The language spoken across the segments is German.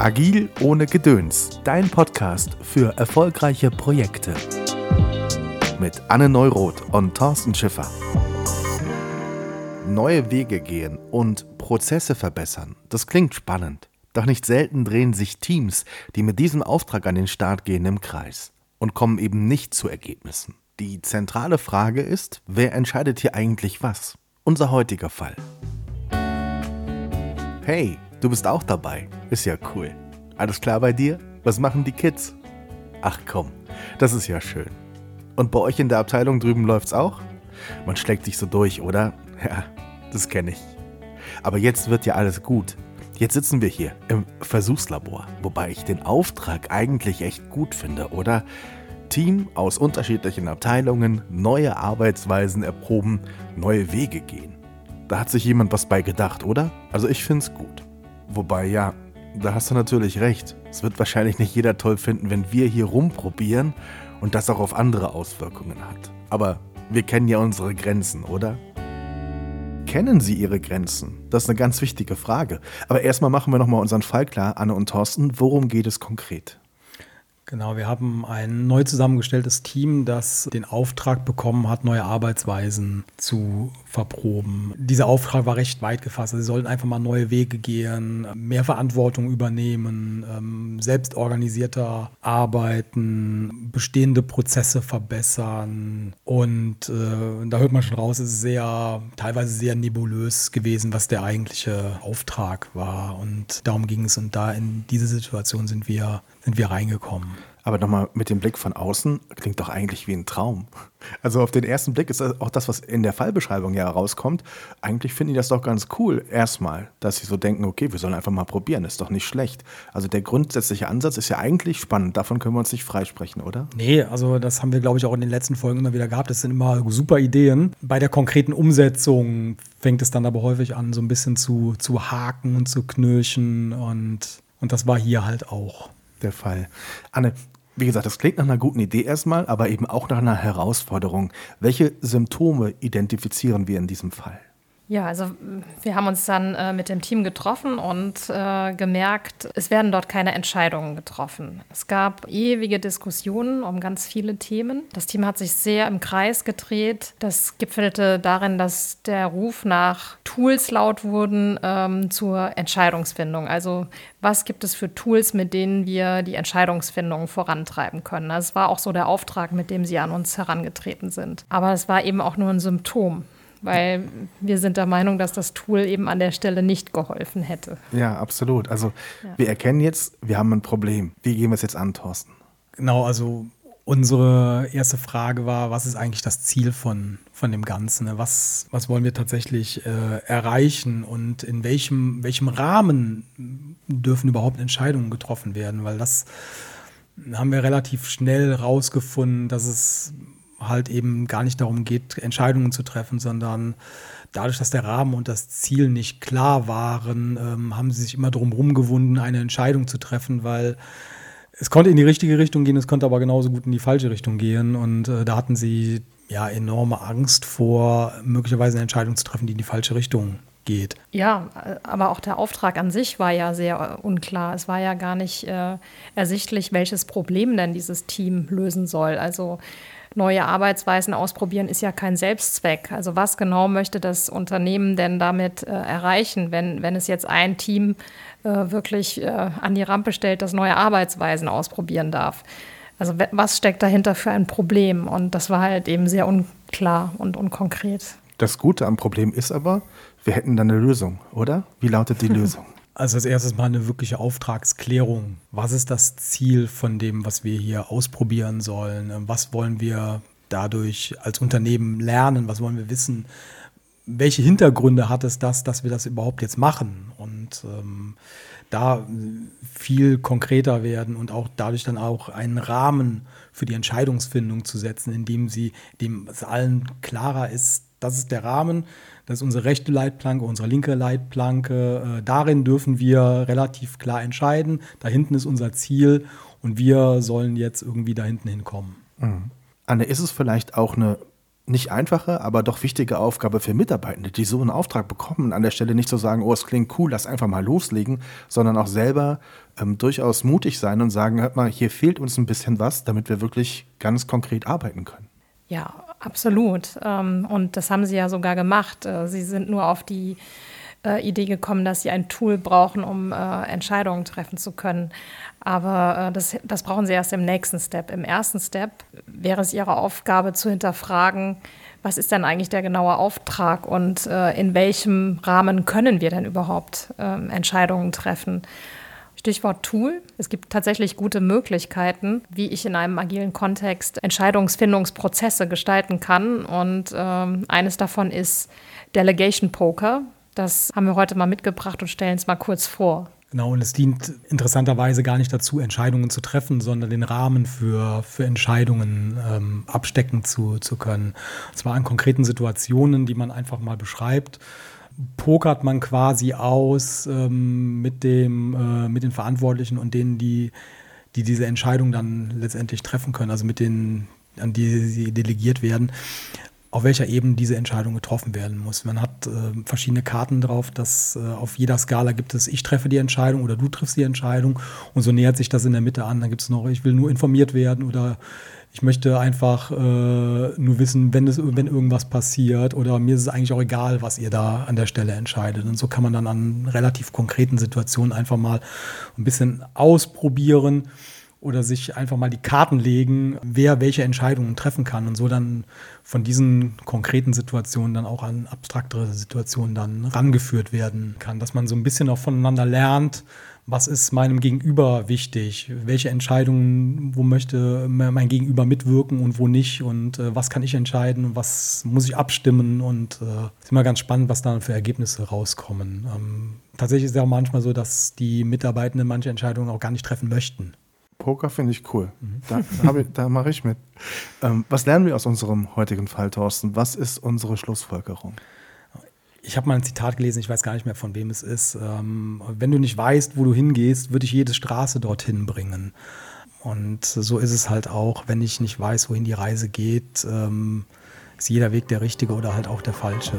Agil ohne Gedöns, dein Podcast für erfolgreiche Projekte. Mit Anne Neuroth und Thorsten Schiffer. Neue Wege gehen und Prozesse verbessern, das klingt spannend. Doch nicht selten drehen sich Teams, die mit diesem Auftrag an den Start gehen, im Kreis und kommen eben nicht zu Ergebnissen. Die zentrale Frage ist, wer entscheidet hier eigentlich was? Unser heutiger Fall. Hey, du bist auch dabei. Ist ja cool. Alles klar bei dir? Was machen die Kids? Ach komm, das ist ja schön. Und bei euch in der Abteilung drüben läuft's auch? Man schlägt sich so durch, oder? Ja, das kenne ich. Aber jetzt wird ja alles gut. Jetzt sitzen wir hier im Versuchslabor, wobei ich den Auftrag eigentlich echt gut finde, oder? Team aus unterschiedlichen Abteilungen, neue Arbeitsweisen erproben, neue Wege gehen. Da hat sich jemand was bei gedacht, oder? Also ich find's gut. Wobei ja, da hast du natürlich recht. Es wird wahrscheinlich nicht jeder toll finden, wenn wir hier rumprobieren und das auch auf andere Auswirkungen hat. Aber wir kennen ja unsere Grenzen, oder? Kennen Sie Ihre Grenzen? Das ist eine ganz wichtige Frage. Aber erstmal machen wir nochmal unseren Fall klar, Anne und Thorsten. Worum geht es konkret? Genau, wir haben ein neu zusammengestelltes Team, das den Auftrag bekommen hat, neue Arbeitsweisen zu verproben. Dieser Auftrag war recht weit gefasst. Sie sollten einfach mal neue Wege gehen, mehr Verantwortung übernehmen, ähm, selbstorganisierter arbeiten, bestehende Prozesse verbessern. Und äh, da hört man schon raus, es ist sehr, teilweise sehr nebulös gewesen, was der eigentliche Auftrag war. Und darum ging es. Und da in diese Situation sind wir, sind wir reingekommen. Aber nochmal mit dem Blick von außen klingt doch eigentlich wie ein Traum. Also auf den ersten Blick ist auch das, was in der Fallbeschreibung ja herauskommt. Eigentlich finden die das doch ganz cool, erstmal, dass sie so denken, okay, wir sollen einfach mal probieren, ist doch nicht schlecht. Also der grundsätzliche Ansatz ist ja eigentlich spannend, davon können wir uns nicht freisprechen, oder? Nee, also das haben wir, glaube ich, auch in den letzten Folgen immer wieder gehabt. Das sind immer super Ideen. Bei der konkreten Umsetzung fängt es dann aber häufig an, so ein bisschen zu, zu haken und zu knirschen und, und das war hier halt auch der Fall. Anne, wie gesagt, das klingt nach einer guten Idee erstmal, aber eben auch nach einer Herausforderung. Welche Symptome identifizieren wir in diesem Fall? Ja, also wir haben uns dann äh, mit dem Team getroffen und äh, gemerkt, es werden dort keine Entscheidungen getroffen. Es gab ewige Diskussionen um ganz viele Themen. Das Team hat sich sehr im Kreis gedreht. Das gipfelte darin, dass der Ruf nach Tools laut wurden ähm, zur Entscheidungsfindung. Also was gibt es für Tools, mit denen wir die Entscheidungsfindung vorantreiben können. Das war auch so der Auftrag, mit dem sie an uns herangetreten sind. Aber es war eben auch nur ein Symptom weil wir sind der Meinung, dass das Tool eben an der Stelle nicht geholfen hätte. Ja, absolut. Also ja. wir erkennen jetzt, wir haben ein Problem. Wie gehen wir es jetzt an, Thorsten? Genau, also unsere erste Frage war, was ist eigentlich das Ziel von, von dem Ganzen? Ne? Was, was wollen wir tatsächlich äh, erreichen und in welchem, welchem Rahmen dürfen überhaupt Entscheidungen getroffen werden? Weil das haben wir relativ schnell rausgefunden, dass es halt eben gar nicht darum geht, Entscheidungen zu treffen, sondern dadurch, dass der Rahmen und das Ziel nicht klar waren, ähm, haben sie sich immer darum rumgewunden, eine Entscheidung zu treffen, weil es konnte in die richtige Richtung gehen, es konnte aber genauso gut in die falsche Richtung gehen. Und äh, da hatten sie ja enorme Angst vor, möglicherweise eine Entscheidung zu treffen, die in die falsche Richtung geht. Ja, aber auch der Auftrag an sich war ja sehr äh, unklar. Es war ja gar nicht äh, ersichtlich, welches Problem denn dieses Team lösen soll. Also neue Arbeitsweisen ausprobieren ist ja kein Selbstzweck. Also was genau möchte das Unternehmen denn damit äh, erreichen, wenn, wenn es jetzt ein Team äh, wirklich äh, an die Rampe stellt, das neue Arbeitsweisen ausprobieren darf? Also was steckt dahinter für ein Problem? Und das war halt eben sehr unklar und unkonkret. Das Gute am Problem ist aber, wir hätten dann eine Lösung, oder? Wie lautet die Lösung? Also als erstes mal eine wirkliche Auftragsklärung. Was ist das Ziel von dem, was wir hier ausprobieren sollen? Was wollen wir dadurch als Unternehmen lernen? Was wollen wir wissen? Welche Hintergründe hat es das, dass wir das überhaupt jetzt machen? Und ähm, da viel konkreter werden und auch dadurch dann auch einen Rahmen für die Entscheidungsfindung zu setzen, indem sie, dem es allen klarer ist, das ist der Rahmen, das ist unsere rechte Leitplanke, unsere linke Leitplanke. Äh, darin dürfen wir relativ klar entscheiden. Da hinten ist unser Ziel und wir sollen jetzt irgendwie da hinten hinkommen. Mhm. Anne, ist es vielleicht auch eine nicht einfache, aber doch wichtige Aufgabe für Mitarbeitende, die so einen Auftrag bekommen, an der Stelle nicht zu sagen, oh, es klingt cool, lass einfach mal loslegen, sondern auch selber ähm, durchaus mutig sein und sagen, hört mal, hier fehlt uns ein bisschen was, damit wir wirklich ganz konkret arbeiten können. Ja, absolut. Ähm, und das haben sie ja sogar gemacht. Äh, sie sind nur auf die äh, Idee gekommen, dass sie ein Tool brauchen, um äh, Entscheidungen treffen zu können. Aber äh, das, das brauchen sie erst im nächsten Step. Im ersten Step wäre es ihre Aufgabe zu hinterfragen, was ist denn eigentlich der genaue Auftrag und äh, in welchem Rahmen können wir denn überhaupt ähm, Entscheidungen treffen. Stichwort Tool. Es gibt tatsächlich gute Möglichkeiten, wie ich in einem agilen Kontext Entscheidungsfindungsprozesse gestalten kann. Und ähm, eines davon ist Delegation Poker. Das haben wir heute mal mitgebracht und stellen es mal kurz vor. Genau, und es dient interessanterweise gar nicht dazu, Entscheidungen zu treffen, sondern den Rahmen für, für Entscheidungen ähm, abstecken zu, zu können. Und zwar in konkreten Situationen, die man einfach mal beschreibt. Pokert man quasi aus ähm, mit, dem, äh, mit den Verantwortlichen und denen, die, die diese Entscheidung dann letztendlich treffen können, also mit denen, an die sie delegiert werden auf welcher Ebene diese Entscheidung getroffen werden muss. Man hat äh, verschiedene Karten drauf, dass äh, auf jeder Skala gibt es, ich treffe die Entscheidung oder du triffst die Entscheidung und so nähert sich das in der Mitte an. Dann gibt es noch, ich will nur informiert werden oder ich möchte einfach äh, nur wissen, wenn, es, wenn irgendwas passiert oder mir ist es eigentlich auch egal, was ihr da an der Stelle entscheidet. Und so kann man dann an relativ konkreten Situationen einfach mal ein bisschen ausprobieren oder sich einfach mal die Karten legen, wer welche Entscheidungen treffen kann und so dann von diesen konkreten Situationen dann auch an abstraktere Situationen dann rangeführt werden kann, dass man so ein bisschen auch voneinander lernt, was ist meinem Gegenüber wichtig, welche Entscheidungen, wo möchte mein Gegenüber mitwirken und wo nicht und äh, was kann ich entscheiden und was muss ich abstimmen und es äh, ist immer ganz spannend, was da für Ergebnisse rauskommen. Ähm, tatsächlich ist es auch manchmal so, dass die Mitarbeitenden manche Entscheidungen auch gar nicht treffen möchten. Poker finde ich cool. Mhm. Da, da mache ich mit. Ähm, was lernen wir aus unserem heutigen Fall, Thorsten? Was ist unsere Schlussfolgerung? Ich habe mal ein Zitat gelesen, ich weiß gar nicht mehr, von wem es ist. Ähm, wenn du nicht weißt, wo du hingehst, würde ich jede Straße dorthin bringen. Und so ist es halt auch, wenn ich nicht weiß, wohin die Reise geht, ähm, ist jeder Weg der richtige oder halt auch der falsche.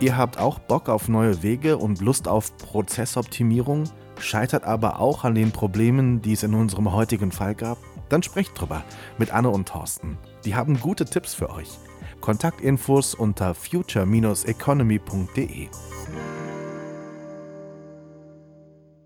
Ihr habt auch Bock auf neue Wege und Lust auf Prozessoptimierung? Scheitert aber auch an den Problemen, die es in unserem heutigen Fall gab? Dann sprecht drüber mit Anne und Thorsten. Die haben gute Tipps für euch. Kontaktinfos unter future-economy.de.